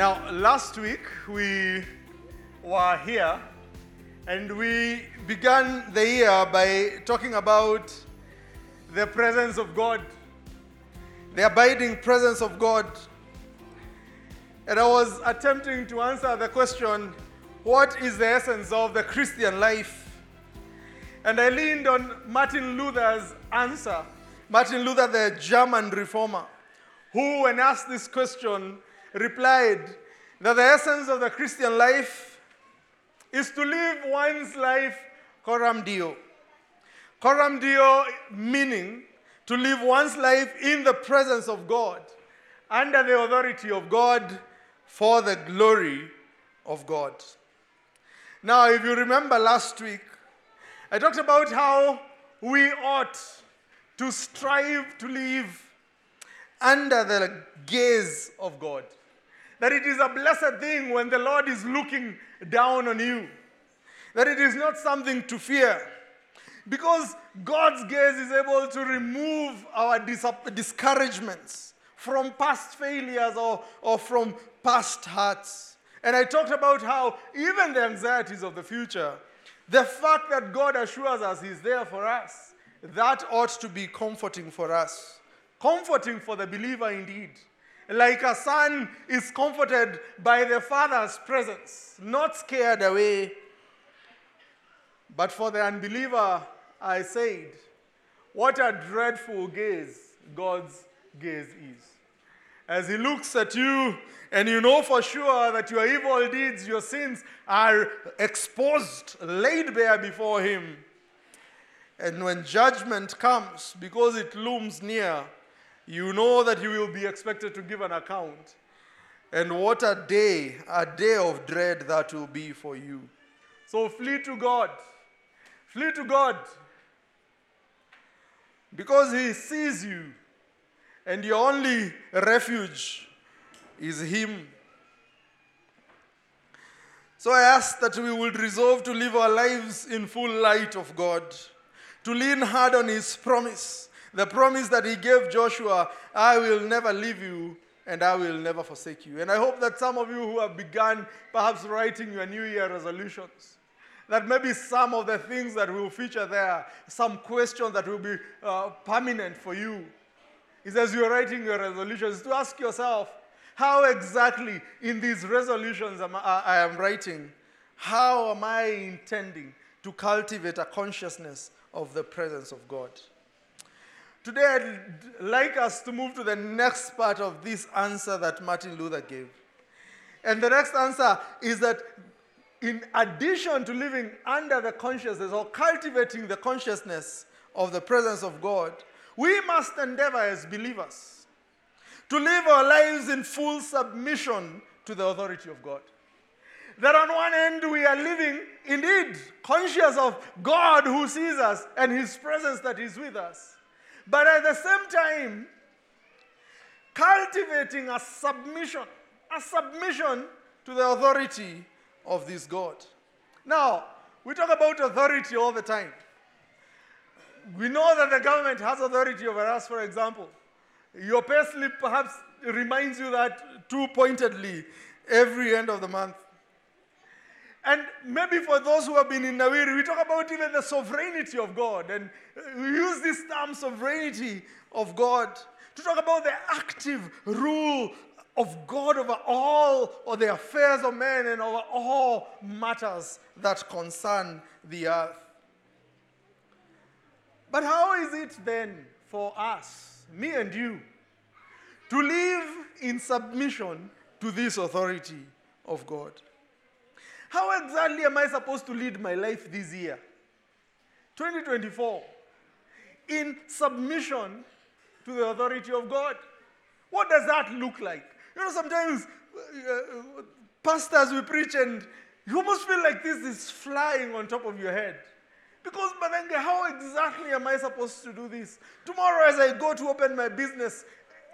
Now, last week we were here and we began the year by talking about the presence of God, the abiding presence of God. And I was attempting to answer the question what is the essence of the Christian life? And I leaned on Martin Luther's answer. Martin Luther, the German reformer, who, when asked this question, replied that the essence of the Christian life is to live one's life coram deo. Coram deo meaning to live one's life in the presence of God, under the authority of God, for the glory of God. Now, if you remember last week, I talked about how we ought to strive to live under the gaze of God. That it is a blessed thing when the Lord is looking down on you. That it is not something to fear. Because God's gaze is able to remove our dis- discouragements from past failures or, or from past hurts. And I talked about how even the anxieties of the future, the fact that God assures us He's there for us, that ought to be comforting for us. Comforting for the believer indeed. Like a son is comforted by the father's presence, not scared away. But for the unbeliever, I said, what a dreadful gaze God's gaze is. As He looks at you, and you know for sure that your evil deeds, your sins are exposed, laid bare before Him. And when judgment comes, because it looms near, you know that you will be expected to give an account. And what a day, a day of dread that will be for you. So flee to God. Flee to God. Because He sees you, and your only refuge is Him. So I ask that we would resolve to live our lives in full light of God, to lean hard on His promise, the promise that He gave Joshua I will never leave you and I will never forsake you. And I hope that some of you who have begun perhaps writing your New Year resolutions, that maybe some of the things that will feature there, some questions that will be uh, permanent for you, is as you're writing your resolutions to ask yourself, how exactly in these resolutions am I, I am writing, how am I intending to cultivate a consciousness of the presence of God? Today, I'd like us to move to the next part of this answer that Martin Luther gave. And the next answer is that in addition to living under the consciousness or cultivating the consciousness of the presence of God, we must endeavor as believers to live our lives in full submission to the authority of God. That on one end we are living indeed conscious of God who sees us and His presence that is with us. But at the same time, cultivating a submission, a submission to the authority of this God. Now, we talk about authority all the time. We know that the government has authority over us, for example. Your payslip perhaps reminds you that too pointedly every end of the month. And maybe for those who have been in Nawiri, we talk about even the sovereignty of God. And we use this term, sovereignty of God, to talk about the active rule of God over all or the affairs of men and over all matters that concern the earth. But how is it then for us, me and you, to live in submission to this authority of God? How exactly am I supposed to lead my life this year? 2024. In submission to the authority of God. What does that look like? You know, sometimes uh, pastors we preach and you almost feel like this is flying on top of your head. Because, Mathenge, how exactly am I supposed to do this? Tomorrow, as I go to open my business,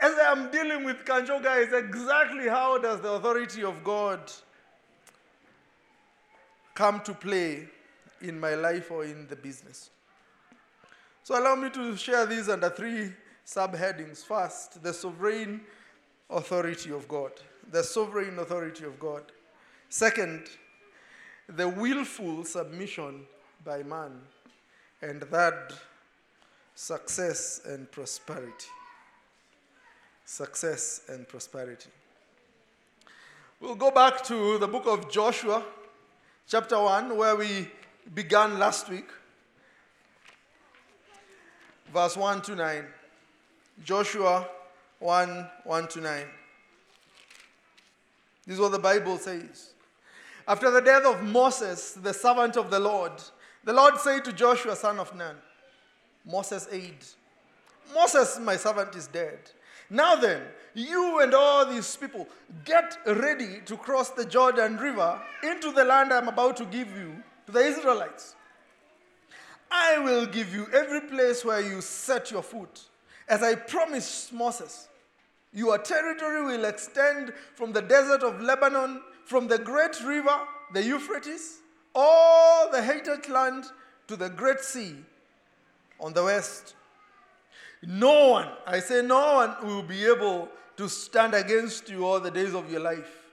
as I am dealing with Kanjoga, is exactly how does the authority of God come to play in my life or in the business? So, allow me to share these under three subheadings. First, the sovereign authority of God. the sovereign authority of God. Second, the willful submission by man. And third, success and prosperity. Success and prosperity. We'll go back to the book of Joshua, chapter 1, where we began last week. Verse 1 to 9. Joshua 1 1 to 9. This is what the Bible says. After the death of Moses, the servant of the Lord, the Lord said to Joshua, son of Nun, Moses' aide, Moses, my servant, is dead. Now then, you and all these people, get ready to cross the Jordan River into the land I'm about to give you to the Israelites. I will give you every place where you set your foot, as I promised Moses. Your territory will extend from the desert of Lebanon, from the great river, the Euphrates, all the Hittite land to the great sea on the west. No one, I say, no one will be able to stand against you all the days of your life.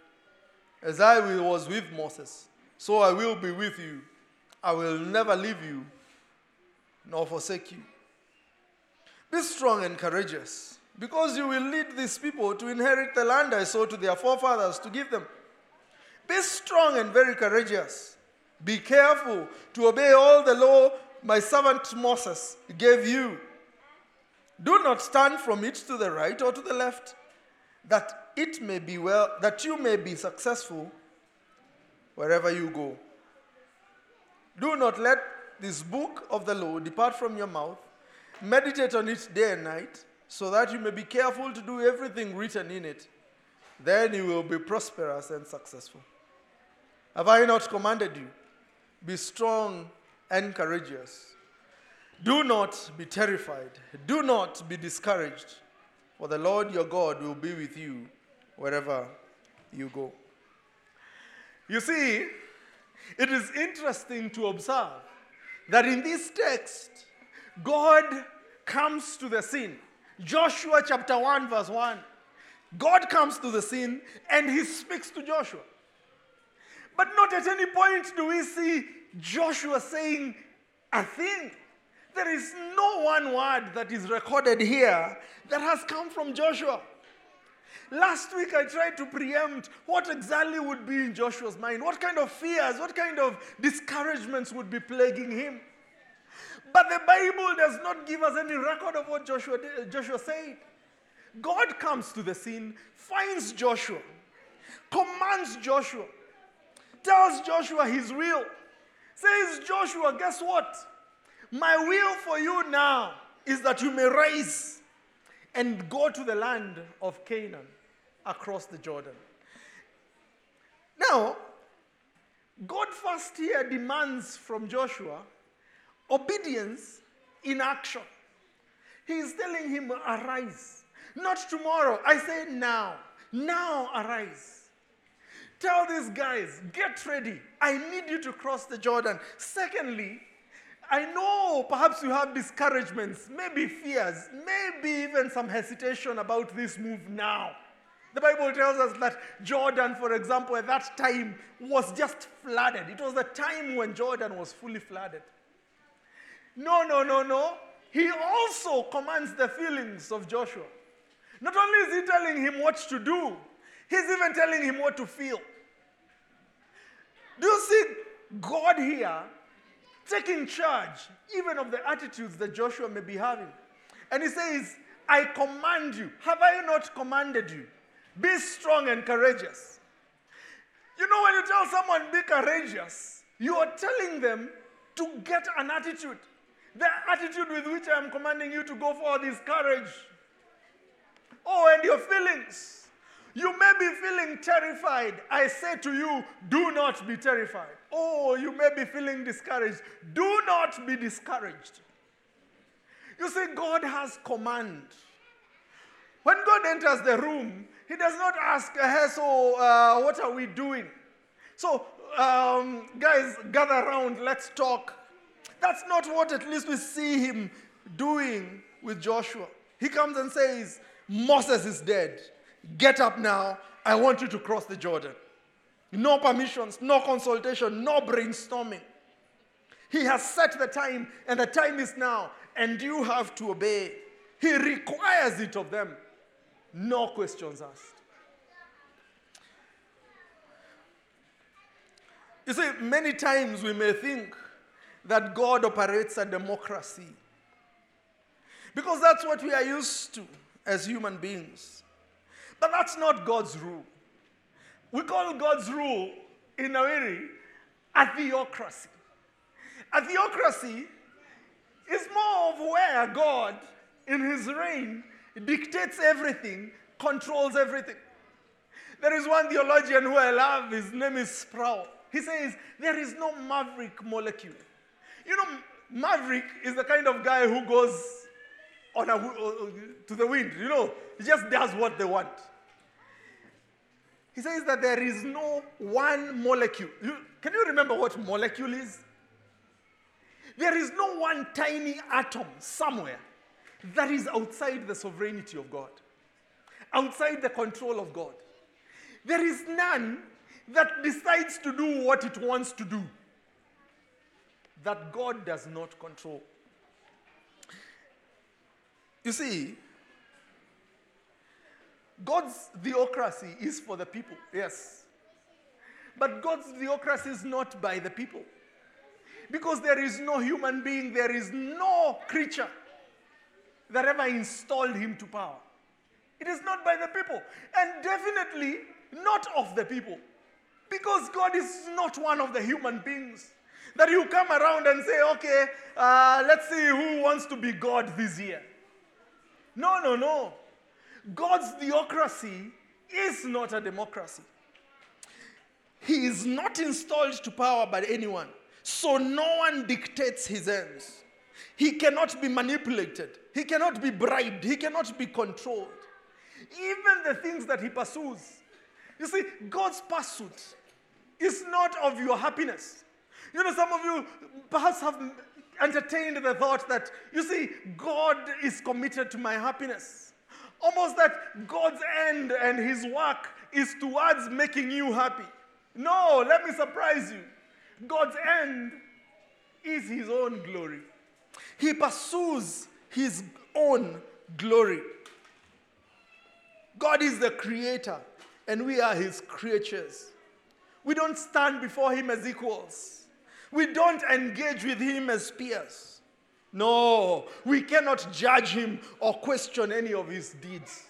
As I was with Moses, so I will be with you. I will never leave you nor forsake you. Be strong and courageous, because you will lead these people to inherit the land I swore to their forefathers to give them. Be strong and very courageous. Be careful to obey all the law my servant Moses gave you. Do not stand from it to the right or to the left, that it may be well, that you may be successful wherever you go. Do not let this book of the law depart from your mouth. Meditate on it day and night, so that you may be careful to do everything written in it. Then you will be prosperous and successful. Have I not commanded you? Be strong and courageous. Do not be terrified. Do not be discouraged, for the Lord your God will be with you wherever you go. You see, it is interesting to observe that in this text, God comes to the scene. Joshua chapter 1, verse 1. God comes to the scene and he speaks to Joshua. But not at any point do we see Joshua saying a thing. There is no one word that is recorded here that has come from Joshua. Last week I tried to preempt what exactly would be in Joshua's mind, what kind of fears, what kind of discouragements would be plaguing him. But the Bible does not give us any record of what Joshua, did, Joshua said. God comes to the scene, finds Joshua, commands Joshua, tells Joshua his will. Says, Joshua, guess what? My will for you now is that you may rise and go to the land of Canaan across the Jordan. Now, God first here demands from Joshua obedience in action. He is telling him, Arise. Not tomorrow. I say now. Now arise. Tell these guys, get ready. I need you to cross the Jordan. Secondly, I know perhaps you have discouragements, maybe fears, maybe even some hesitation about this move now. The Bible tells us that Jordan, for example, at that time was just flooded. It was the time when Jordan was fully flooded. No, no, no, no. He also commands the feelings of Joshua. Not only is he telling him what to do, he's even telling him what to feel. Do you see God here taking charge even of the attitudes that Joshua may be having? And he says, I command you. Have I not commanded you? Be strong and courageous. You know, when you tell someone be courageous, you are telling them to get an attitude. The attitude with which I am commanding you to go for is courage. Oh, and your feelings. You may be feeling terrified. I say to you, do not be terrified. Oh, you may be feeling discouraged. Do not be discouraged. You see, God has command. When God enters the room, He does not ask, hey, so uh, what are we doing? So, um, guys, gather around, let's talk. That's not what at least we see Him doing with Joshua. He comes and says, Moses is dead. Get up now. I want you to cross the Jordan. No permissions, no consultation, no brainstorming. He has set the time, and the time is now, and you have to obey. He requires it of them. No questions asked. You see, many times we may think that God operates a democracy because that's what we are used to as human beings. But that's not God's rule. We call God's rule, in way, a theocracy. A theocracy is more of where God, in his reign, dictates everything, controls everything. There is one theologian who I love, his name is Sproul. He says, There is no maverick molecule. You know, maverick is the kind of guy who goes on a, to the wind, you know, he just does what they want. He says that there is no one molecule. You, can you remember what molecule is? There is no one tiny atom somewhere that is outside the sovereignty of God, outside the control of God. There is none that decides to do what it wants to do, that God does not control. You see, God's theocracy is for the people, yes. But God's theocracy is not by the people. Because there is no human being, there is no creature that ever installed him to power. It is not by the people, and definitely not of the people. Because God is not one of the human beings that you come around and say, okay, uh, let's see who wants to be God this year. No, no, no. God's theocracy is not a democracy. He is not installed to power by anyone. So no one dictates his ends. He cannot be manipulated. He cannot be bribed. He cannot be controlled. Even the things that he pursues. You see, God's pursuit is not of your happiness. You know, some of you perhaps have entertained the thought that, you see, God is committed to my happiness. Almost that God's end and his work is towards making you happy. No, let me surprise you. God's end is his own glory. He pursues his own glory. God is the creator, and we are his creatures. We don't stand before him as equals. We don't engage with him as peers. No, we cannot judge him or question any of his deeds.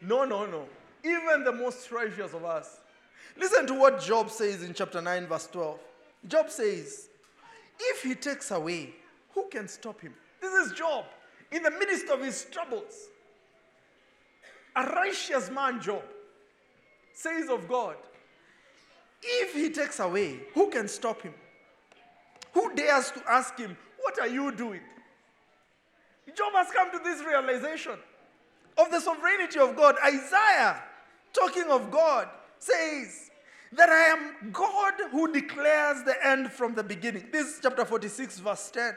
No, no, no. Even the most righteous of us. Listen to what Job says in chapter 9, verse 12. Job says, If he takes away, who can stop him? This is Job in the midst of his troubles. A righteous man, Job, says of God, If he takes away, who can stop him? Who dares to ask him, What are you doing? Job has come to this realization of the sovereignty of God. Isaiah, talking of God, says that I am God who declares the end from the beginning. This is chapter 46, verse 10.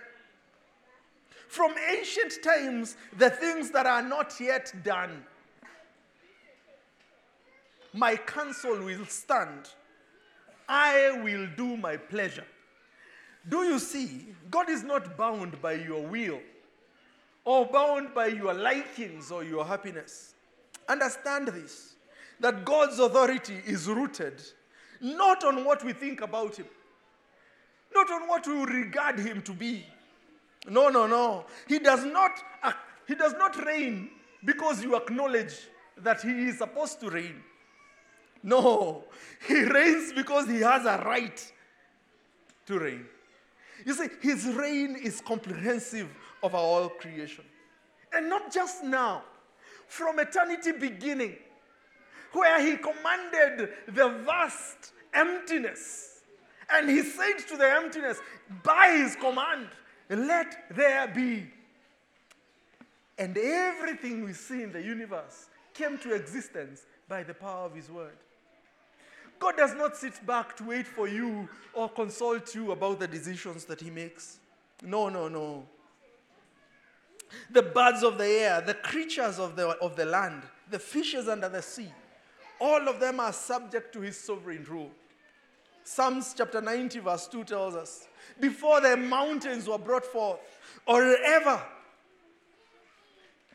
From ancient times, the things that are not yet done, my counsel will stand. I will do my pleasure. Do you see? God is not bound by your will or bound by your likings or your happiness. Understand this that God's authority is rooted not on what we think about Him, not on what we regard Him to be. No, no, no. He does not, uh, he does not reign because you acknowledge that He is supposed to reign. No, He reigns because He has a right to reign. You see, his reign is comprehensive of our all creation. And not just now, from eternity beginning, where he commanded the vast emptiness. And he said to the emptiness, by his command, let there be. And everything we see in the universe came to existence by the power of his word. God does not sit back to wait for you or consult you about the decisions that He makes. No, no, no. the birds of the air, the creatures of the, of the land, the fishes under the sea. All of them are subject to his sovereign rule. Psalms chapter 90, verse 2 tells us Before the mountains were brought forth, or ever,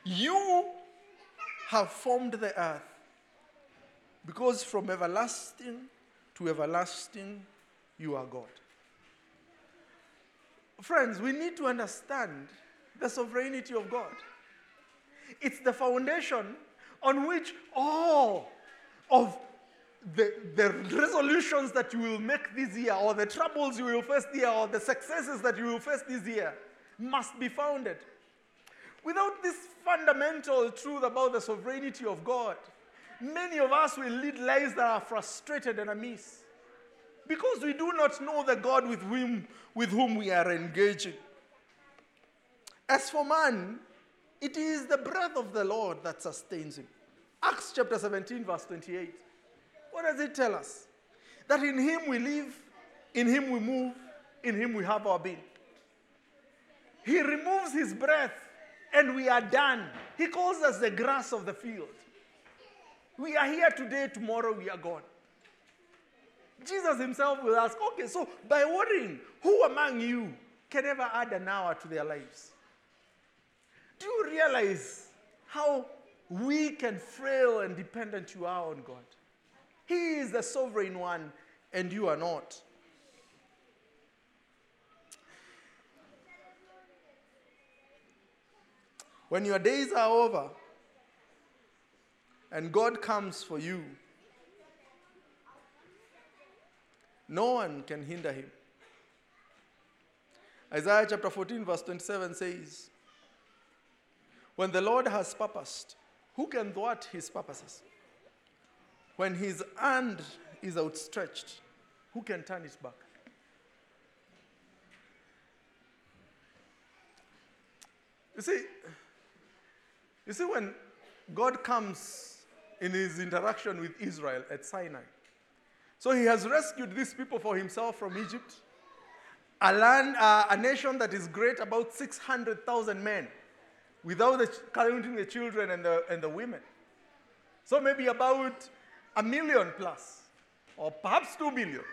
you have formed the earth. Because from everlasting to everlasting, you are God. Friends, we need to understand the sovereignty of God. It's the foundation on which all of the, the resolutions that you will make this year, or the troubles you will face this year, or the successes that you will face this year must be founded. Without this fundamental truth about the sovereignty of God, many of us will lead lives that are frustrated and amiss because we do not know the God with whom, with whom we are engaging. As for man, it is the breath of the Lord that sustains him. Acts chapter 17, verse 28. What does it tell us? That in him we live, in him we move, in him we have our being. He removes his breath and we are done. He calls us the grass of the field. We are here today, tomorrow we are gone. Jesus himself will ask, okay, so by worrying, who among you can ever add an hour to their lives? Do you realize how weak and frail and dependent you are on God? He is the sovereign one, and you are not. When your days are over and God comes for you, no one can hinder him. Isaiah chapter 14, verse 27 says, When the Lord has purposed, who can thwart his purposes? When his hand is outstretched, who can turn it back? You see, you see, when God comes in his interaction with Israel at Sinai, so he has rescued these people for himself from Egypt, a land, uh, a nation that is great, about 600,000 men, without the, counting the children and the, and the women. So maybe about a million plus, or perhaps two million.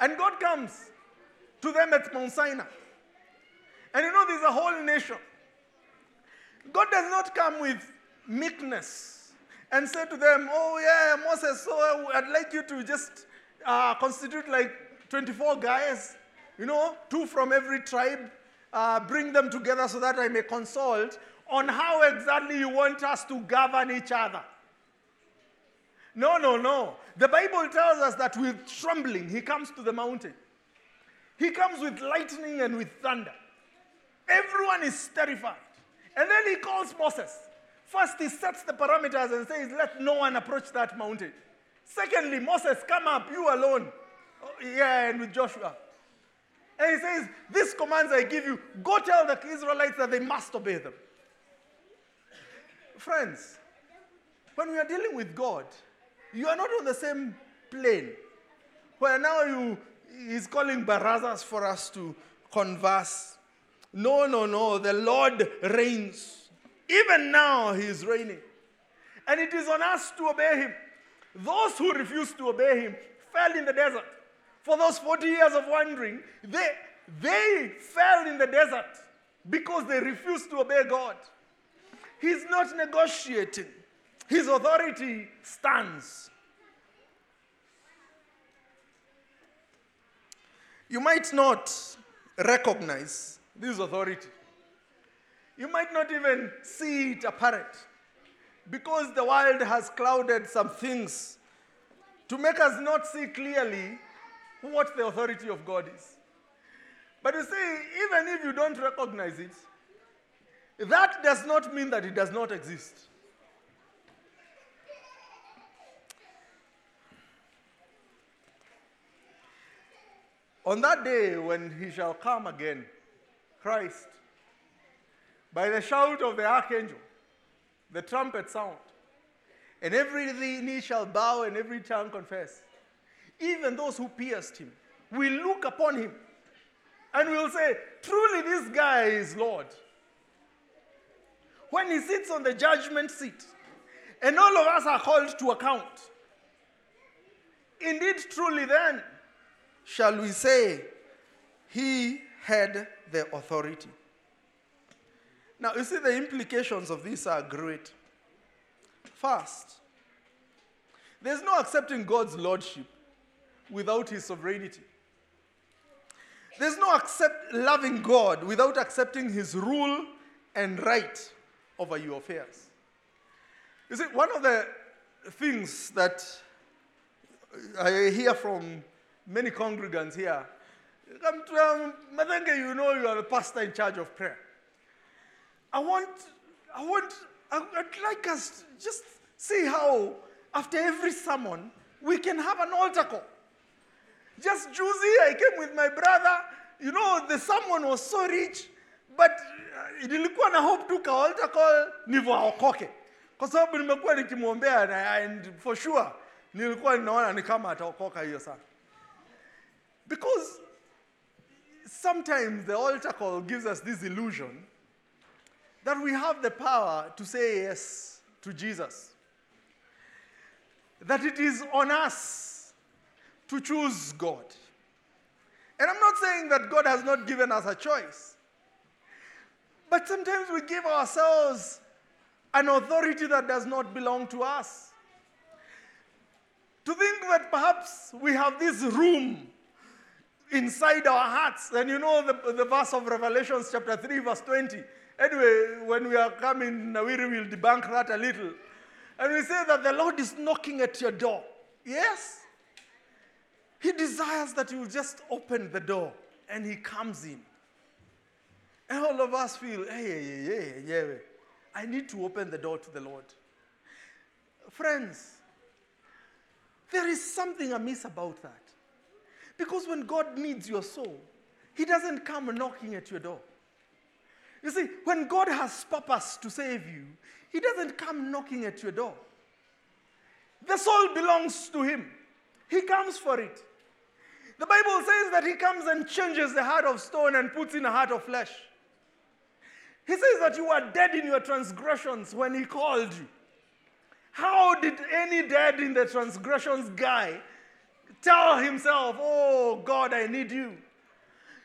And God comes to them at Mount Sinai. And you know, there's a whole nation God does not come with meekness and say to them, Oh, yeah, Moses, so I'd like you to just uh, constitute like 24 guys, you know, two from every tribe, uh, bring them together so that I may consult on how exactly you want us to govern each other. No, no, no. The Bible tells us that with trembling, he comes to the mountain. He comes with lightning and with thunder. Everyone is terrified. And then he calls Moses. First, he sets the parameters and says, Let no one approach that mountain. Secondly, Moses, come up, you alone. Oh, yeah, and with Joshua. And he says, These commands I give you, go tell the Israelites that they must obey them. Friends, when we are dealing with God, you are not on the same plane where now you, he's calling barazas for us to converse no, no, no. The Lord reigns. Even now, He is reigning. And it is on us to obey Him. Those who refuse to obey Him fell in the desert. For those 40 years of wandering, they, they fell in the desert because they refused to obey God. He's not negotiating, His authority stands. You might not recognize this authority. You might not even see it apparent because the world has clouded some things to make us not see clearly what the authority of God is. But you see, even if you don't recognize it, that does not mean that it does not exist. On that day when he shall come again, Christ. By the shout of the archangel, the trumpet sound, and every knee shall bow and every tongue confess. Even those who pierced him will look upon him and will say, Truly, this guy is Lord. when he sits on the judgment seat, and all of us are called to account. Indeed, truly, then, shall we say, he had the authority. Now, you see, the implications of this are great. First, there's no accepting God's lordship without his sovereignty. There's no accept loving God without accepting his rule and right over your affairs. You see, one of the things that I hear from many congregants here, you know you are the pastor in charge of prayer. I want, I want, I'd like us to just see how after every sermon we can have an altar call. Just juicy, I came with my brother. You know, the someone was so rich, but uh, nilikuwa na hope tu ka altar call ndivyo aokoke, kwa nimekuwa nikimwombea and for sure nilikuwa ninaona ni kama ataokoka hiyo sana, because sometimes the altar call gives us this illusion that we have the power to say yes to Jesus. That it is on us to choose God. And I'm not saying that God has not given us a choice, but sometimes we give ourselves an authority that does not belong to us. To think that perhaps we have this room inside our hearts. And you know the, the verse of Revelation, chapter 3, verse 20. Anyway, when we are coming, Nawiri will debunk that a little. And we say that the Lord is knocking at your door. Yes. He desires that you just open the door and He comes in. And all of us feel, hey, hey, hey, hey, I need to open the door to the Lord. Friends, there is something amiss about that. Because when God needs your soul, He doesn't come knocking at your door. You see, when God has purpose to save you, He doesn't come knocking at your door. The soul belongs to Him, He comes for it. The Bible says that He comes and changes the heart of stone and puts in a heart of flesh. He says that you are dead in your transgressions when He called you. How did any dead in the transgressions guy tell himself, Oh God, I need you?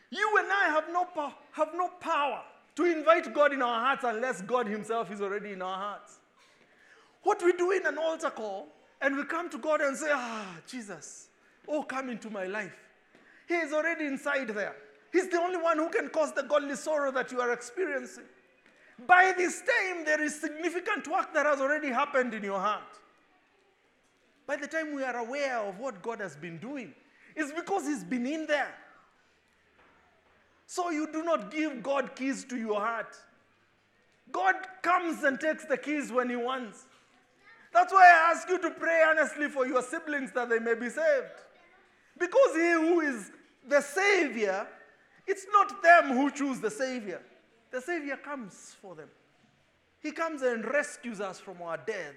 You and I have no, po- have no power to invite God in our hearts unless God Himself is already in our hearts. What we do in an altar call, and we come to God and say, Ah, Jesus, oh, come into my life. He is already inside there. He's the only one who can cause the godly sorrow that you are experiencing. By this time, there is significant work that has already happened in your heart. By the time we are aware of what God has been doing, it's because He's been in there. So you do not give God keys to your heart. God comes and takes the keys when He wants. That's why I ask you to pray earnestly for your siblings that they may be saved. Because He who is the Savior, it's not them who choose the Savior. The Savior comes for them. He comes and rescues us from our death.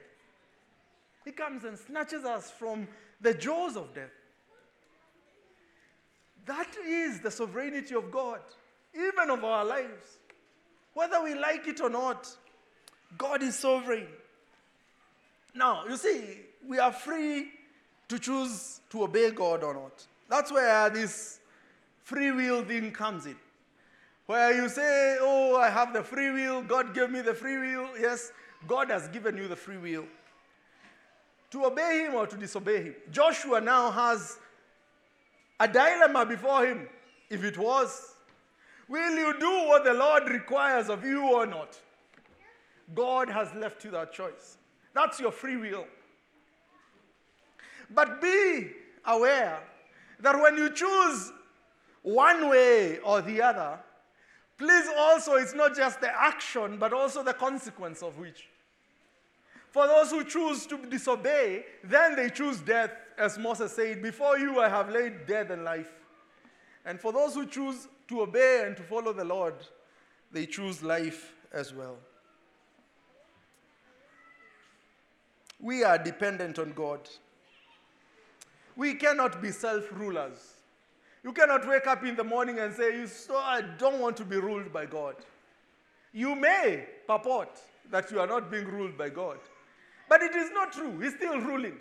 He comes and snatches us from the jaws of death. That is the sovereignty of God, even of our lives. Whether we like it or not, God is sovereign. Now, you see, we are free to choose to obey God or not. That's where this free will thing comes in. Where you say, Oh, I have the free will, God gave me the free will. Yes, God has given you the free will to obey Him or to disobey Him. Joshua now has a dilemma before him. If it was, will you do what the Lord requires of you or not? God has left you that choice. That's your free will. But be aware that when you choose one way or the other, please also, it's not just the action, but also the consequence of which. For those who choose to disobey, then they choose death, as Moses said, Before you I have laid death and life. And for those who choose to obey and to follow the Lord, they choose life as well. We are dependent on God. We cannot be self rulers. You cannot wake up in the morning and say, "You so I don't want to be ruled by God. You may purport, that you are not being ruled by God. But it is not true. He's still ruling.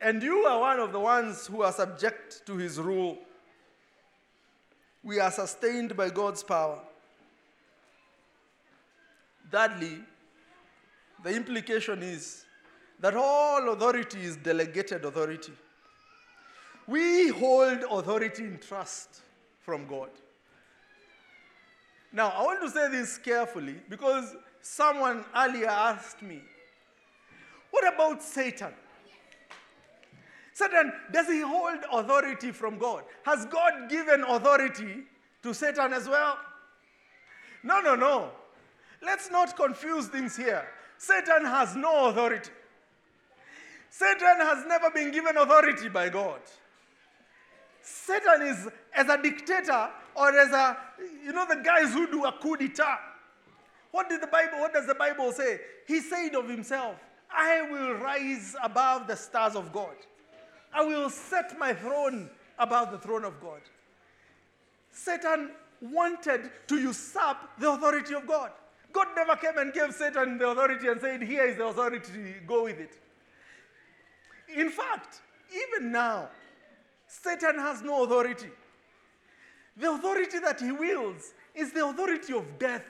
And you are one of the ones who are subject to his rule. We are sustained by God's power. Thirdly, the implication is that all authority is delegated authority. We hold authority in trust from God. Now, I want to say this carefully because someone earlier asked me, What about Satan? Satan, does he hold authority from God? Has God given authority to Satan as well? No, no, no. Let's not confuse things here. Satan has no authority. Satan has never been given authority by God. Satan is as a dictator or as a, you know, the guys who do a coup d'etat. What did the Bible, what does the Bible say? He said of himself, I will rise above the stars of God. I will set my throne above the throne of God. Satan wanted to usurp the authority of God. God never came and gave Satan the authority and said, Here is the authority, go with it. In fact, even now, Satan has no authority. The authority that he wields is the authority of death.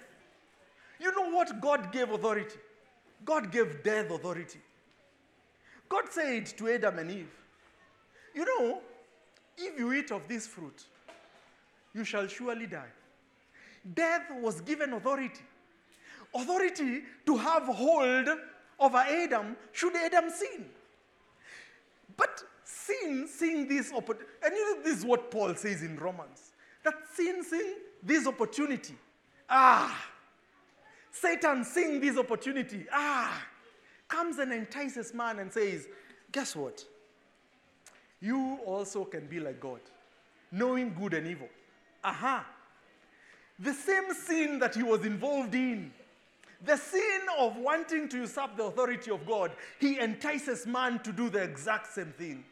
You know what God gave authority? God gave death authority. God said to Adam and Eve, You know, if you eat of this fruit, you shall surely die. Death was given authority. Authority to have hold over Adam should Adam sin. But sin, seeing this opportunity, and you know, this is what Paul says in Romans that sin, seeing this opportunity, ah, Satan seeing this opportunity, ah, comes and entices man and says, Guess what? You also can be like God, knowing good and evil. Aha. The same sin that he was involved in, the sin of wanting to usurp the authority of God, he entices man to do the exact same thing.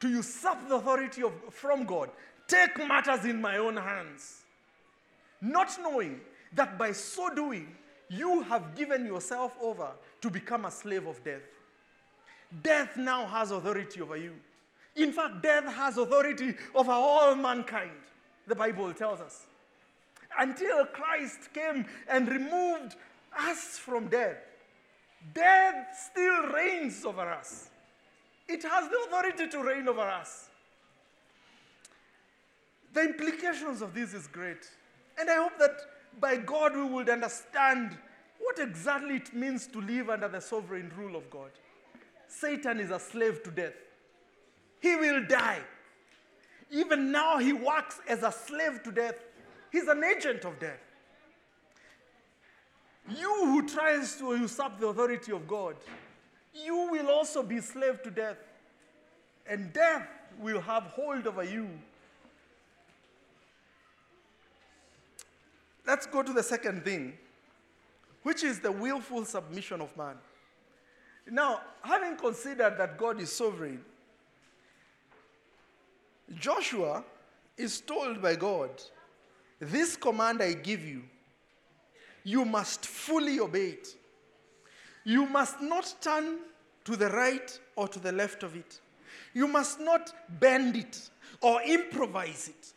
To usurp the authority of, from God, take matters in my own hands. Not knowing that by so doing, you have given yourself over to become a slave of death. Death now has authority over you. In fact, death has authority over all mankind, the Bible tells us. Until Christ came and removed us from death, death still reigns over us. It has the authority to reign over us. The implications of this is great. And I hope that by God we would understand what exactly it means to live under the sovereign rule of God. Satan is a slave to death. He will die. Even now, he works as a slave to death. He's an agent of death. You who tries to usurp the authority of God, you will also be slave to death. And death will have hold over you. Let's go to the second thing, which is the willful submission of man. Now, having considered that God is sovereign, Joshua is told by God, This command I give you, you must fully obey it. You must not turn to the right or to the left of it. You must not bend it or improvise it.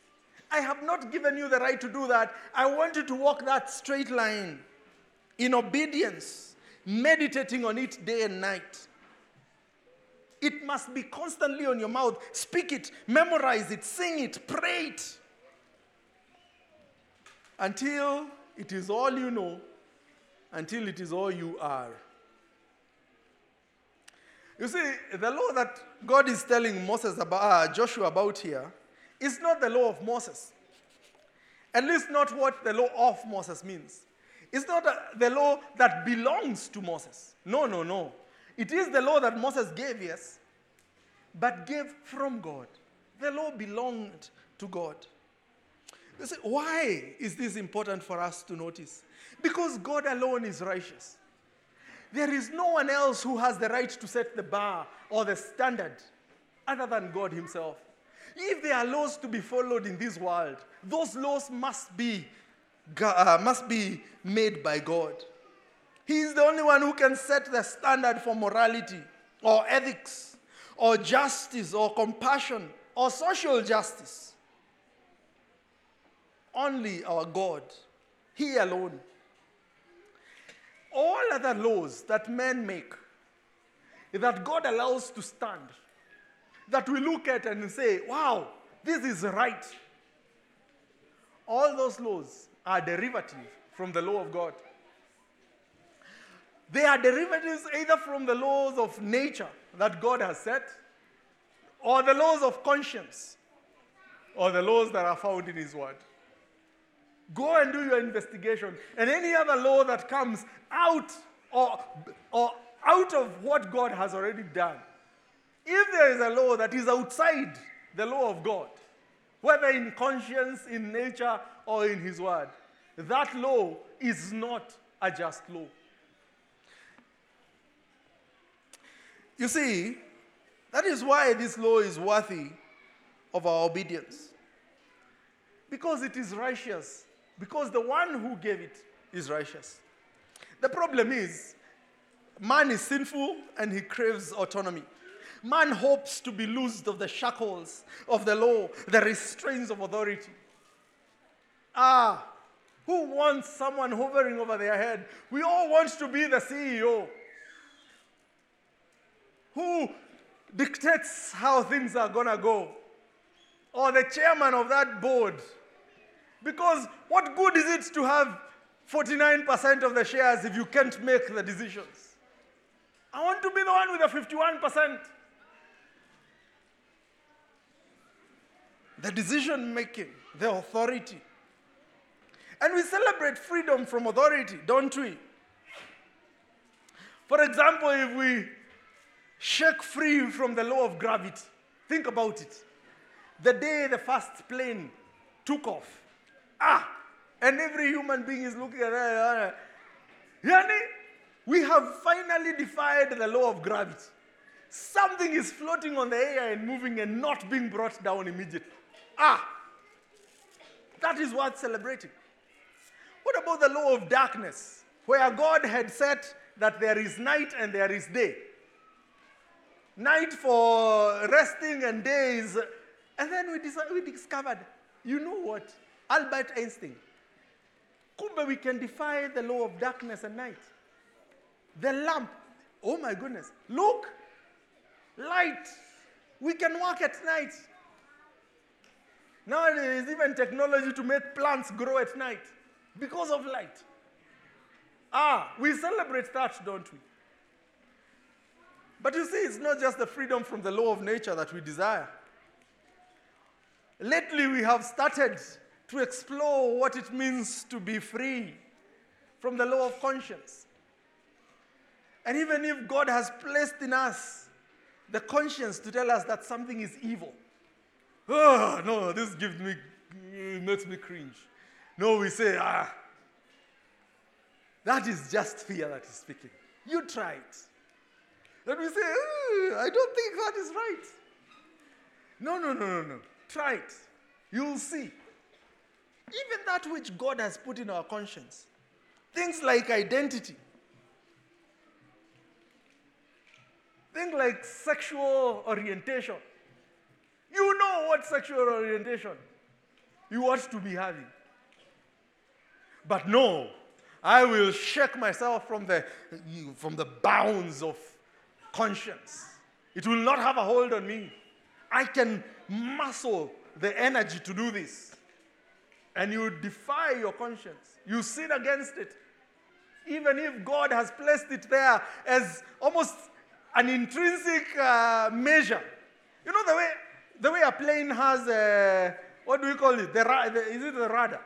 I have not given you the right to do that. I want you to walk that straight line in obedience, meditating on it day and night. It must be constantly on your mouth. Speak it, memorize it, sing it, pray it. Until it is all you know, until it is all you are. You see, the law that God is telling Moses about, uh, Joshua about here is not the law of Moses. At least not what the law of Moses means. It's not a, the law that belongs to Moses. No, no, no. It is the law that Moses gave, yes, but gave from God. The law belonged to God. Say, why is this important for us to notice? Because God alone is righteous. There is no one else who has the right to set the bar or the standard other than God Himself. If there are laws to be followed in this world, those laws must be uh, must be made by God. He is the only one who can set the standard for morality or ethics or justice or compassion or social justice. Only our God, He alone. All other laws that men make, that God allows to stand, that we look at and say, wow, this is right. All those laws are derivative from the law of God. They are derivatives either from the laws of nature that God has set, or the laws of conscience, or the laws that are found in His Word. Go and do your investigation. And any other law that comes out or, or out of what God has already done, if there is a law that is outside the law of God, whether in conscience, in nature, or in His Word, that law is not a just law. You see, that is why this law is worthy of our obedience. Because it is righteous. Because the one who gave it is righteous. The problem is, man is sinful and he craves autonomy. Man hopes to be loosed of the shackles of the law, the restraints of authority. Ah, who wants someone hovering over their head? We all want to be the CEO who dictates how things are going to go, or the chairman of that board. Because what good is it to have 49% of the shares if you can't make the decisions? I want to be the one with the 51%. The decision making, the authority. And we celebrate freedom from authority, don't we? For example, if we shake free from the law of gravity. Think about it. The day the first plane took off, ah, and every human being is looking at that. Yani, we have finally defied the law of gravity. Something is floating on the air and moving and not being brought down immediately. Ah, that is worth celebrating. What about the law of darkness, where God had said that there is night and there is day? Night for resting and days. And then we, we discovered, you know what? Albert Einstein. Kumbe, we can defy the law of darkness and night. The lamp, oh my goodness, look, light. We can work at night. Now there is even technology to make plants grow at night because of light. Ah, we celebrate that, don't we? But you see, it's not just the freedom from the law of nature that we desire. Lately, we have started to explore what it means to be free from the law of conscience. And even if God has placed in us the conscience to tell us that something is evil, oh, no, this gives me, makes me cringe. No, we say, ah, that is just fear that is speaking. You try it. Then we say, I don't think that is right. No, no, no, no, no. Try it. You'll see. Even that which God has put in our conscience, things like identity, things like sexual orientation. You know what sexual orientation you ought to be having. But no, I will shake myself from the, from the bounds of conscience. It will not have a hold on me. I can muscle the energy to do this. And you defy your conscience. You sin against it. Even if God has placed it there as almost an intrinsic uh, measure. You know the way, the way a plane has a, what do we call it? The, the, is it the radar?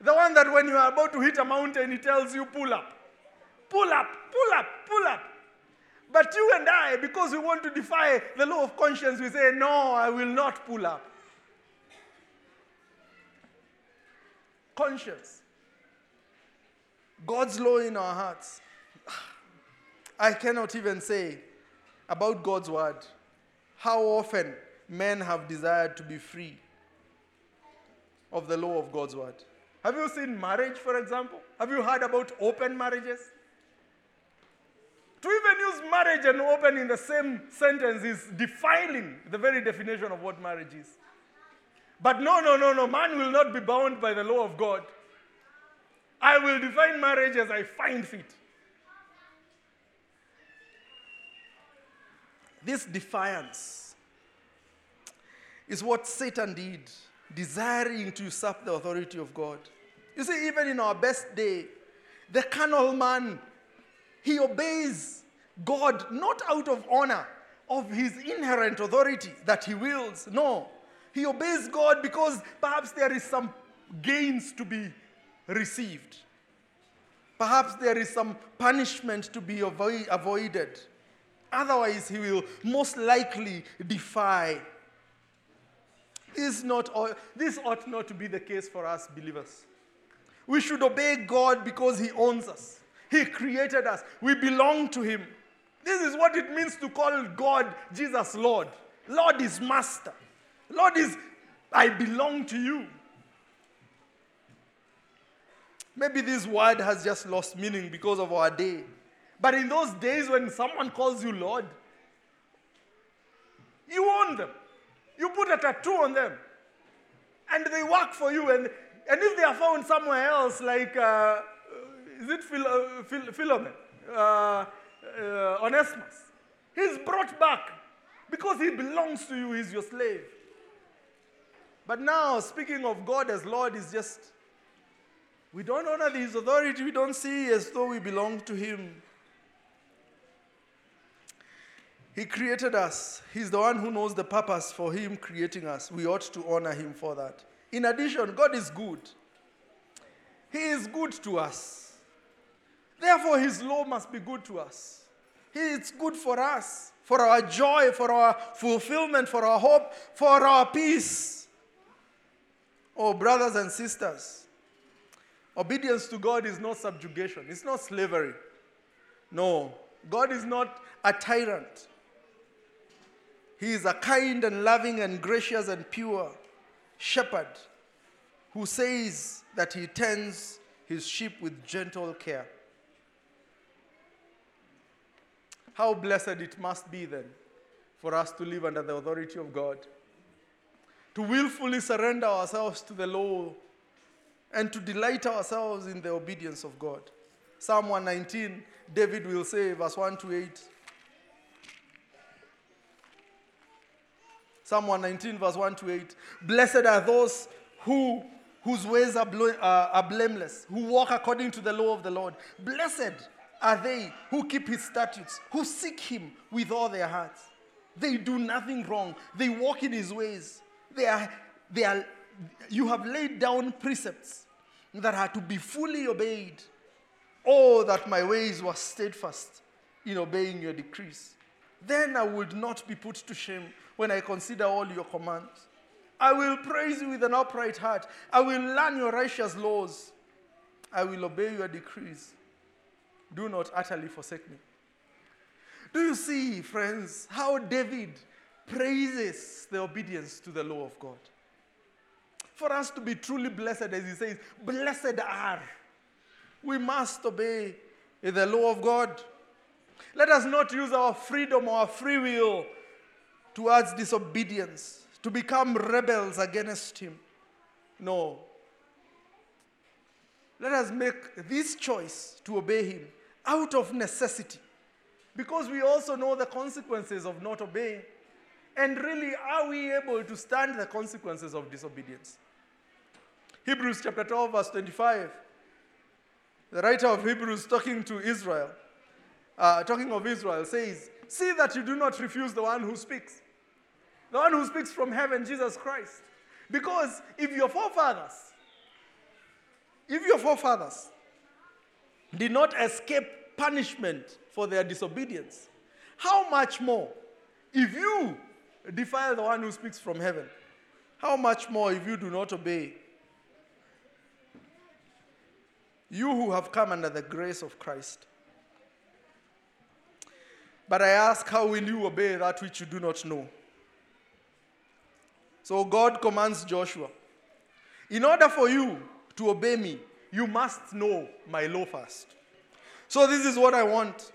The one that when you are about to hit a mountain, it tells you pull up. Pull up, pull up, pull up. But you and I, because we want to defy the law of conscience, we say, No, I will not pull up. Conscience. God's law in our hearts. I cannot even say about God's word how often men have desired to be free of the law of God's word. Have you seen marriage, for example? Have you heard about open marriages? To even use marriage and open in the same sentence is defiling the very definition of what marriage is. But no, no, no, no. Man will not be bound by the law of God. I will define marriage as I find fit. This defiance is what Satan did, desiring to usurp the authority of God. You see, even in our best day, the carnal man, he obeys God not out of honor of his inherent authority that he wills. No. He obeys God because perhaps there is some gains to be received. Perhaps there is some punishment to be avoid, avoided. Otherwise, he will most likely defy. This, not, this ought not to be the case for us believers. We should obey God because He owns us. He created us. We belong to Him. This is what it means to call God Jesus Lord. Lord is Master. Lord is, I belong to you. Maybe this word has just lost meaning because of our day. But in those days when someone calls you Lord, you own them. You put a tattoo on them. And they work for you. And, and if they are found somewhere else, like, uh, is it Phil, Phil, Philemon? Uh, uh, Onesimus. He's brought back because he belongs to you, he's your slave. But now, speaking of God as Lord, is just, we don't honor his authority, we don't see as though we belong to him. He created us. He's the one who knows the purpose for Him creating us. We ought to honor Him for that. In addition, God is good. He is good to us. Therefore, His law must be good to us. Is good for us, for our joy, for our fulfillment, for our hope, for our peace. Oh, brothers and sisters, obedience to God is not subjugation, it's not slavery. No, God is not a tyrant. He is a kind and loving and gracious and pure shepherd who says that he tends his sheep with gentle care. How blessed it must be then for us to live under the authority of God, to willfully surrender ourselves to the law, and to delight ourselves in the obedience of God. Psalm 119, David will say, verse 1 to 8. Psalm 119, verse 1 to 8. Blessed are those who, whose ways are, blo- uh, are blameless, who walk according to the law of the Lord. Blessed are they who keep his statutes, who seek him with all their hearts. They do nothing wrong, they walk in his ways. They are, they are, you have laid down precepts that are to be fully obeyed. Oh, that my ways were steadfast in obeying your decrees. Then I would not be put to shame when I consider all your commands. I will praise you with an upright heart. I will learn your righteous laws. I will obey your decrees. Do not utterly forsake me. Do you see, friends, how David praises the obedience to the law of God? For us to be truly blessed, as he says, blessed are. We must obey the law of God. Let us not use our freedom or our free will towards disobedience, to become rebels against Him. No. Let us make this choice to obey Him out of necessity. Because we also know the consequences of not obeying. And really, are we able to stand the consequences of disobedience? Hebrews chapter 12, verse 25. The writer of Hebrews, talking to Israel, uh, talking of Israel, says, See that you do not refuse the one who speaks. The one who speaks from heaven, Jesus Christ. Because if your forefathers, if your forefathers did not escape punishment for their disobedience, how much more if you defile the one who speaks from heaven? How much more if you do not obey? You who have come under the grace of Christ. But I ask, how will you obey that which you do not know? So God commands Joshua in order for you to obey me, you must know my law first. So, this is what I want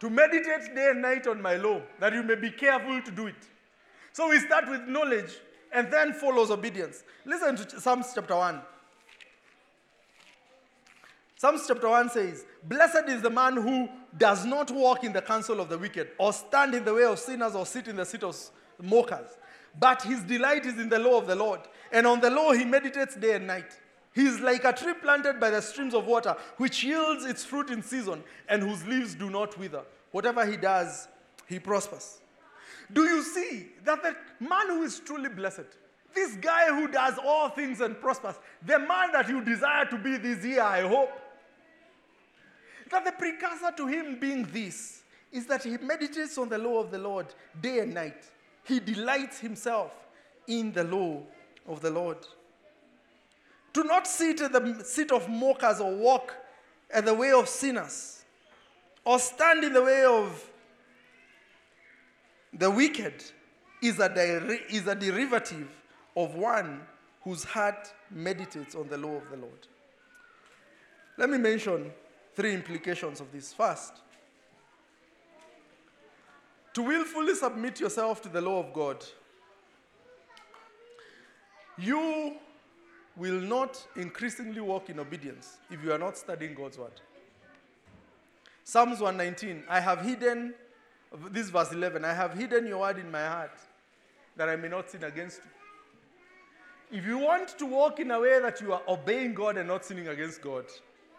to meditate day and night on my law, that you may be careful to do it. So, we start with knowledge and then follows obedience. Listen to Psalms chapter 1. Psalms chapter 1 says, Blessed is the man who does not walk in the counsel of the wicked, or stand in the way of sinners, or sit in the seat of mockers. But his delight is in the law of the Lord, and on the law he meditates day and night. He is like a tree planted by the streams of water, which yields its fruit in season, and whose leaves do not wither. Whatever he does, he prospers. Do you see that the man who is truly blessed, this guy who does all things and prospers, the man that you desire to be this year, I hope, that the precursor to him being this is that he meditates on the law of the Lord day and night. He delights himself in the law of the Lord. Do not sit at the seat of mockers or walk at the way of sinners or stand in the way of the wicked is a, is a derivative of one whose heart meditates on the law of the Lord. Let me mention three implications of this. First, to willfully submit yourself to the law of God, you will not increasingly walk in obedience if you are not studying God's word. Psalms 119 I have hidden, this verse 11, I have hidden your word in my heart that I may not sin against you. If you want to walk in a way that you are obeying God and not sinning against God,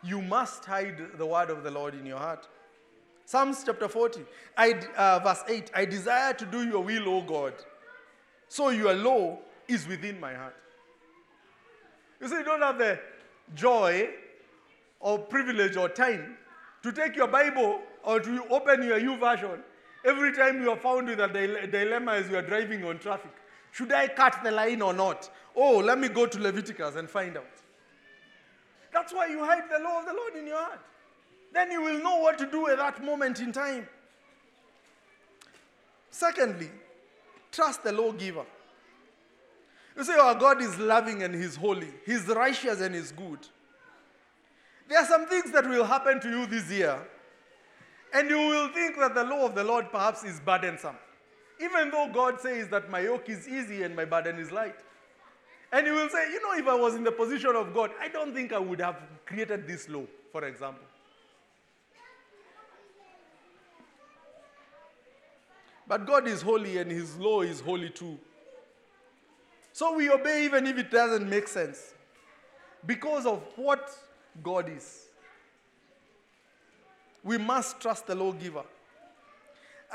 you must hide the word of the Lord in your heart. Psalms chapter 40, I, uh, verse 8 I desire to do your will, O God. So your law is within my heart. You see, you don't have the joy or privilege or time to take your Bible or to open your YouVersion every time you are found with a dilemma as you are driving on traffic. Should I cut the line or not? Oh, let me go to Leviticus and find out. That's why you hide the law of the Lord in your heart. Then you will know what to do at that moment in time. Secondly, trust the lawgiver. You say, our God is loving and He's holy, He's righteous and He's good. There are some things that will happen to you this year, and you will think that the law of the Lord perhaps is burdensome. Even though God says that my yoke is easy and my burden is light. And you will say, you know, if I was in the position of God, I don't think I would have created this law, for example. But God is holy and His law is holy too. So we obey even if it doesn't make sense because of what God is. We must trust the lawgiver.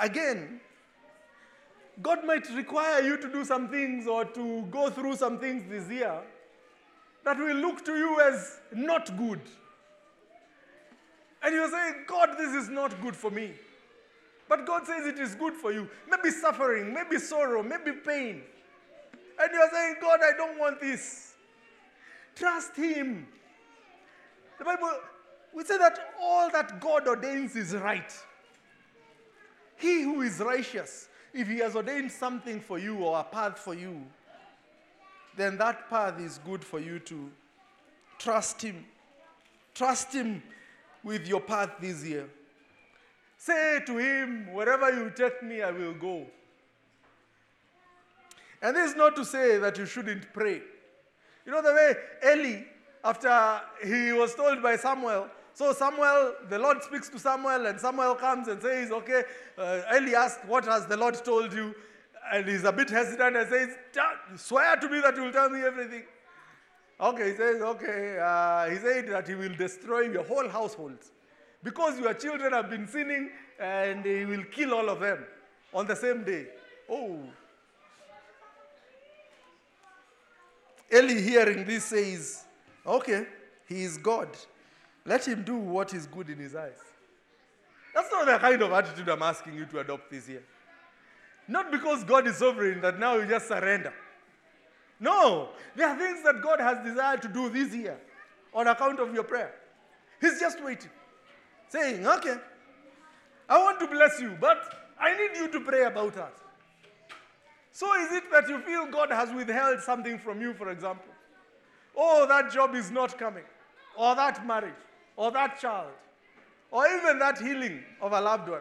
Again, God might require you to do some things or to go through some things this year that will look to you as not good. And you're saying, God, this is not good for me. But God says it is good for you. Maybe suffering, maybe sorrow, maybe pain. And you're saying, God, I don't want this. Trust Him. The Bible, we say that all that God ordains is right. He who is righteous if He has ordained something for you or a path for you, then that path is good for you to trust Him. Trust Him with your path this year. Say to Him, wherever you take me, I will go. And this is not to say that you shouldn't pray. You know the way Eli, after he was told by Samuel, so Samuel, the Lord speaks to Samuel, and Samuel comes and says, Okay, uh, Eli asks, What has the Lord told you? And he's a bit hesitant and says, Swear to me that you will tell me everything. Okay, he says, Okay. Uh, he said that he will destroy your whole household because your children have been sinning and he will kill all of them on the same day. Oh. Eli, hearing this, says, Okay, he is God. Let him do what is good in his eyes. That's not the kind of attitude I'm asking you to adopt this year. Not because God is sovereign that now you just surrender. No, there are things that God has desired to do this year on account of your prayer. He's just waiting, saying, Okay, I want to bless you, but I need you to pray about that. So is it that you feel God has withheld something from you, for example? oh, that job is not coming, or that marriage, or that child, or even that healing of a loved one.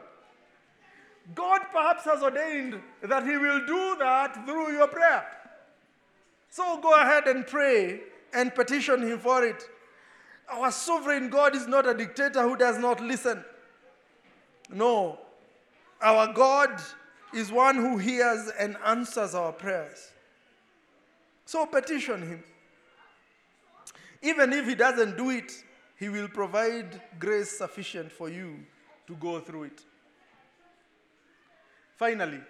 God perhaps has ordained that He will do that through your prayer. So go ahead and pray and petition Him for it. Our sovereign God is not a dictator who does not listen. No, our God is one who hears and answers our prayers. So petition Him. Even if He doesn't do it, He will provide grace sufficient for you to go through it. Finally,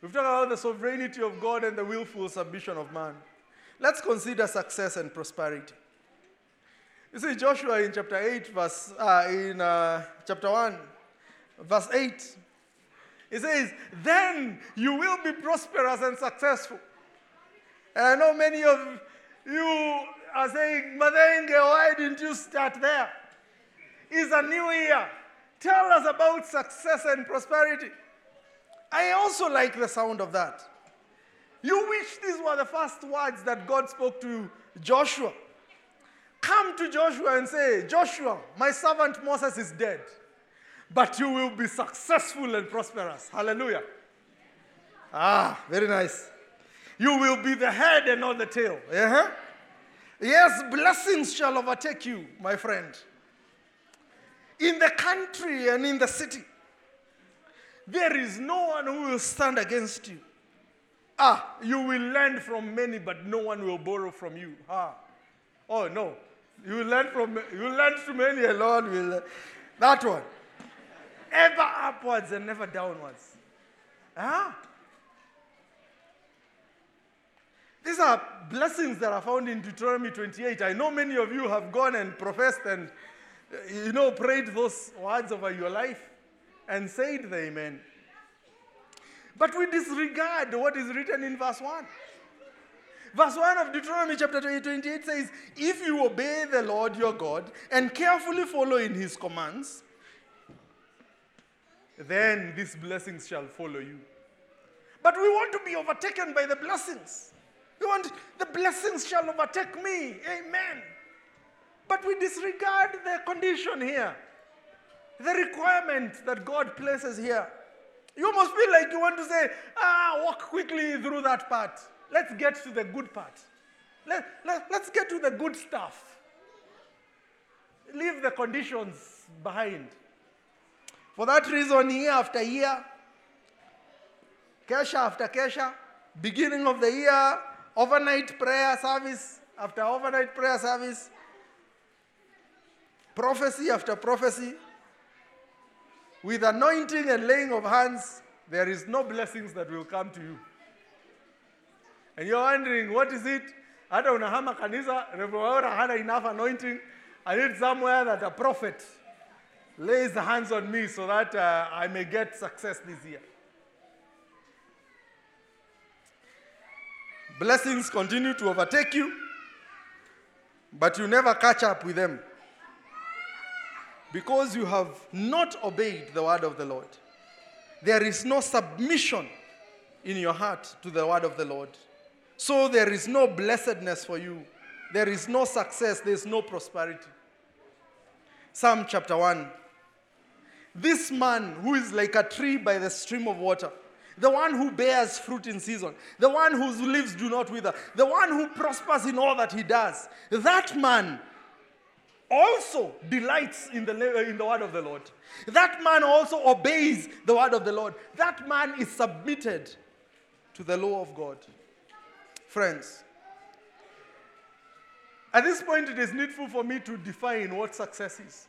we've talked about the sovereignty of God and the willful submission of man. Let's consider success and prosperity. You see, Joshua in chapter 8, verse, uh, in uh, chapter 1, verse 8, he says, Then you will be prosperous and successful. And I know many of you are saying, Mathenge, why didn't you start there? It's a new year. Tell us about success and prosperity. I also like the sound of that. You wish these were the first words that God spoke to Joshua. Come to Joshua and say, Joshua, my servant Moses is dead, but you will be successful and prosperous. Hallelujah. Ah, very nice. You will be the head and not the tail. Uh-huh. Yes, blessings shall overtake you, my friend. In the country and in the city, there is no one who will stand against you. Ah, you will lend from many, but no one will borrow from you. Ah. Oh, no. You will lend from you lend to many alone will that one. Ever upwards and never downwards. Ah. These are blessings that are found in Deuteronomy 28. I know many of you have gone and professed and you know prayed those words over your life and said the amen. But we disregard what is written in verse 1. Verse 1 of Deuteronomy chapter 28 says, If you obey the Lord your God and carefully follow in his commands, then these blessings shall follow you. But we want to be overtaken by the blessings. We want the blessings shall overtake me. Amen. But we disregard the condition here, the requirement that God places here. You almost feel like you want to say, ah, walk quickly through that part. Let's get to the good part. Let, let, let's get to the good stuff. Leave the conditions behind. For that reason, year after year, Kesha after Kesha, beginning of the year, overnight prayer service after overnight prayer service, prophecy after prophecy, with anointing and laying of hands, there is no blessings that will come to you. And you're wondering, what is it? I Hata unahama Reverend hana enough anointing. I need somewhere that a prophet lays the hands on me so that uh, I may get success this year. Blessings continue to overtake you, but you never catch up with them because you have not obeyed the word of the Lord. There is no submission in your heart to the word of the Lord. So there is no blessedness for you. There is no success. There is no prosperity. Psalm chapter 1. This man who is like a tree by the stream of water, the one who bears fruit in season, the one whose leaves do not wither, the one who prospers in all that he does, that man also delights in the, in the word of the Lord. That man also obeys the word of the Lord. That man is submitted to the law of God. Friends, at this point, it is needful for me to define what success is.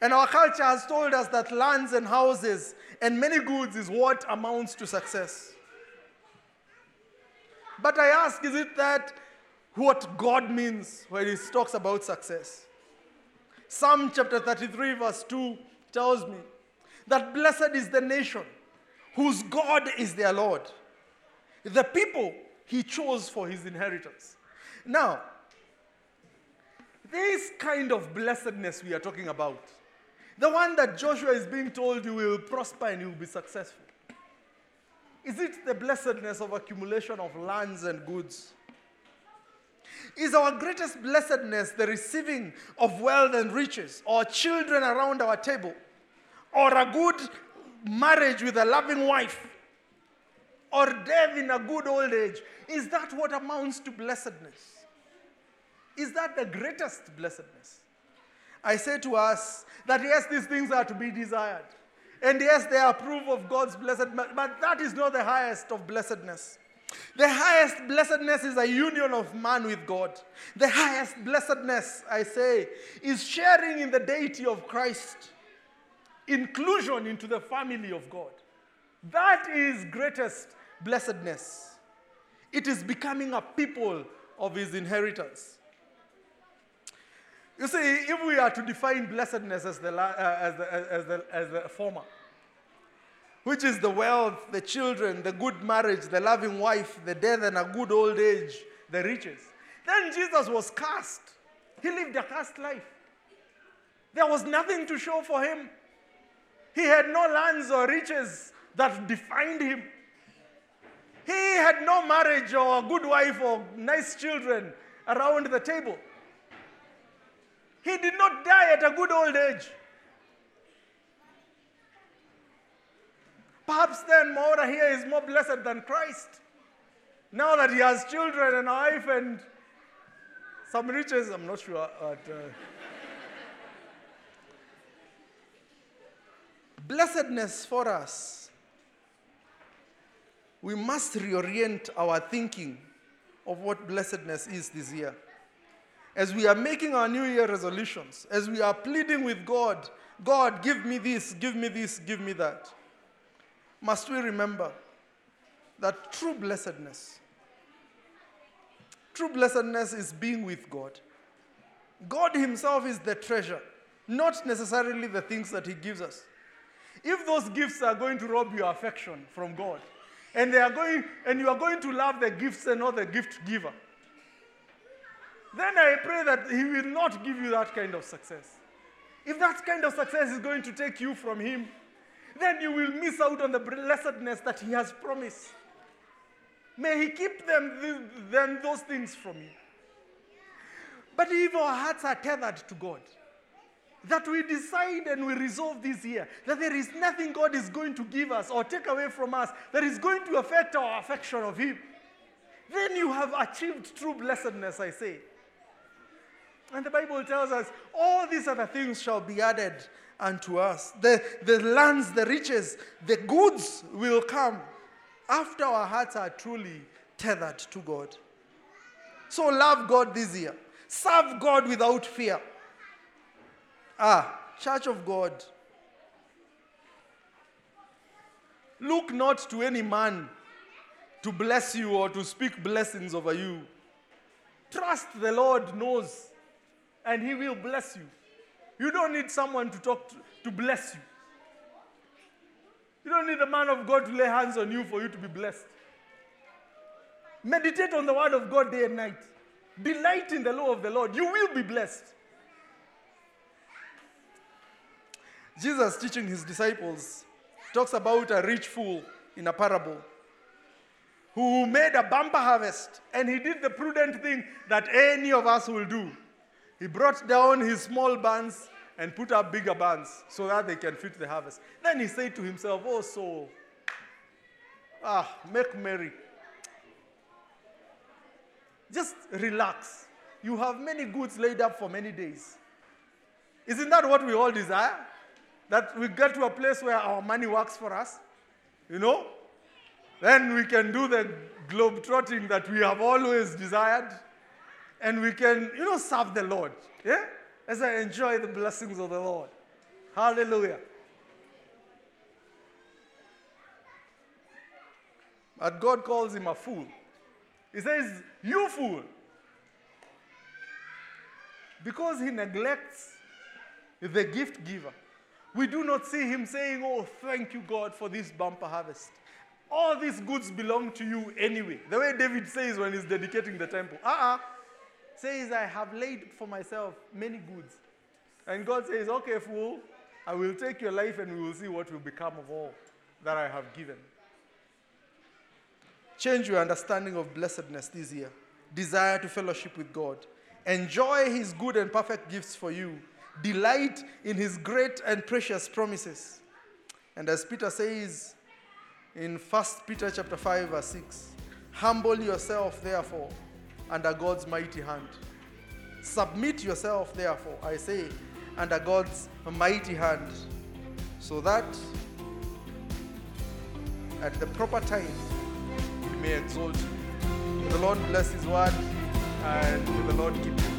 And our culture has told us that lands and houses and many goods is what amounts to success. But I ask, is it that what God means when He talks about success? Psalm chapter 33, verse 2 tells me that blessed is the nation whose God is their Lord, the people He chose for His inheritance. Now, this kind of blessedness we are talking about, the one that Joshua is being told you will prosper and you will be successful. Is it the blessedness of accumulation of lands and goods? Is our greatest blessedness the receiving of wealth and riches, or children around our table, or a good marriage with a loving wife, or death in a good old age? Is that what amounts to blessedness? Is that the greatest blessedness? I say to us that yes, these things are to be desired. And yes, they are proof of God's blessedness, but that is not the highest of blessedness. The highest blessedness is a union of man with God. The highest blessedness, I say, is sharing in the deity of Christ, inclusion into the family of God. That is greatest blessedness. It is becoming a people of his inheritance. You see, if we are to define blessedness as the, uh, as the, as the, as the former, which is the wealth, the children, the good marriage, the loving wife, the death and a good old age, the riches. Then Jesus was cast. He lived a cast life. There was nothing to show for him. He had no lands or riches that defined him. He had no marriage or a good wife or nice children around the table. He did not die at a good old age. Perhaps then Maura here is more blessed than Christ. Now that he has children and a wife and some riches, I'm not sure. But, uh, blessedness for us. We must reorient our thinking of what blessedness is this year as we are making our New Year resolutions, as we are pleading with God, God, give me this, give me this, give me that, must we remember that true blessedness, true blessedness is being with God. God Himself is the treasure, not necessarily the things that He gives us. If those gifts are going to rob your affection from God, and they are going, and you are going to love the gifts and not the gift giver, then I pray that He will not give you that kind of success. If that kind of success is going to take you from Him, then you will miss out on the blessedness that He has promised. May He keep them, then those things from you. But if our hearts are tethered to God, that we decide and we resolve this year that there is nothing God is going to give us or take away from us that is going to affect our affection of Him, then you have achieved true blessedness, I say. And the Bible tells us, all these other things shall be added unto us. The, the lands, the riches, the goods will come after our hearts are truly tethered to God. So love God this year. Serve God without fear. Ah, Church of God. Look not to any man to bless you or to speak blessings over you. Trust the Lord knows and He will bless you. You don't need someone to talk to, to bless you. You don't need a man of God to lay hands on you for you to be blessed. Meditate on the word of God day and night. Delight in the law of the Lord. You will be blessed. Jesus, teaching his disciples, talks about a rich fool in a parable who made a bumper harvest and he did the prudent thing that any of us will do. He brought down his small barns and put up bigger barns so that they can fit the harvest. Then he said to himself, Oh, soul, ah, make merry. Just relax. You have many goods laid up for many days. Isn't that what we all desire? That we get to a place where our money works for us? You know? Then we can do the globe trotting that we have always desired and we can, you know, serve the Lord. Yeah? As I enjoy the blessings of the Lord. Hallelujah. But God calls him a fool. He says, You fool. Because he neglects the gift giver. We do not see him saying, Oh, thank you, God, for this bumper harvest. All these goods belong to you anyway. The way David says when he's dedicating the temple. Uh uh-uh. Says, I have laid for myself many goods. And God says, Okay, fool, I will take your life and we will see what will become of all that I have given. Change your understanding of blessedness this year. desire to fellowship with God. Enjoy His good and perfect gifts for you. Delight in His great and precious promises. And as Peter says in 1 Peter chapter 5 verse 6, humble yourself therefore under God's mighty hand. Submit yourself therefore, I say, under God's mighty hand, so that at the proper time He may exalt you. The Lord bless His word and the Lord keep you.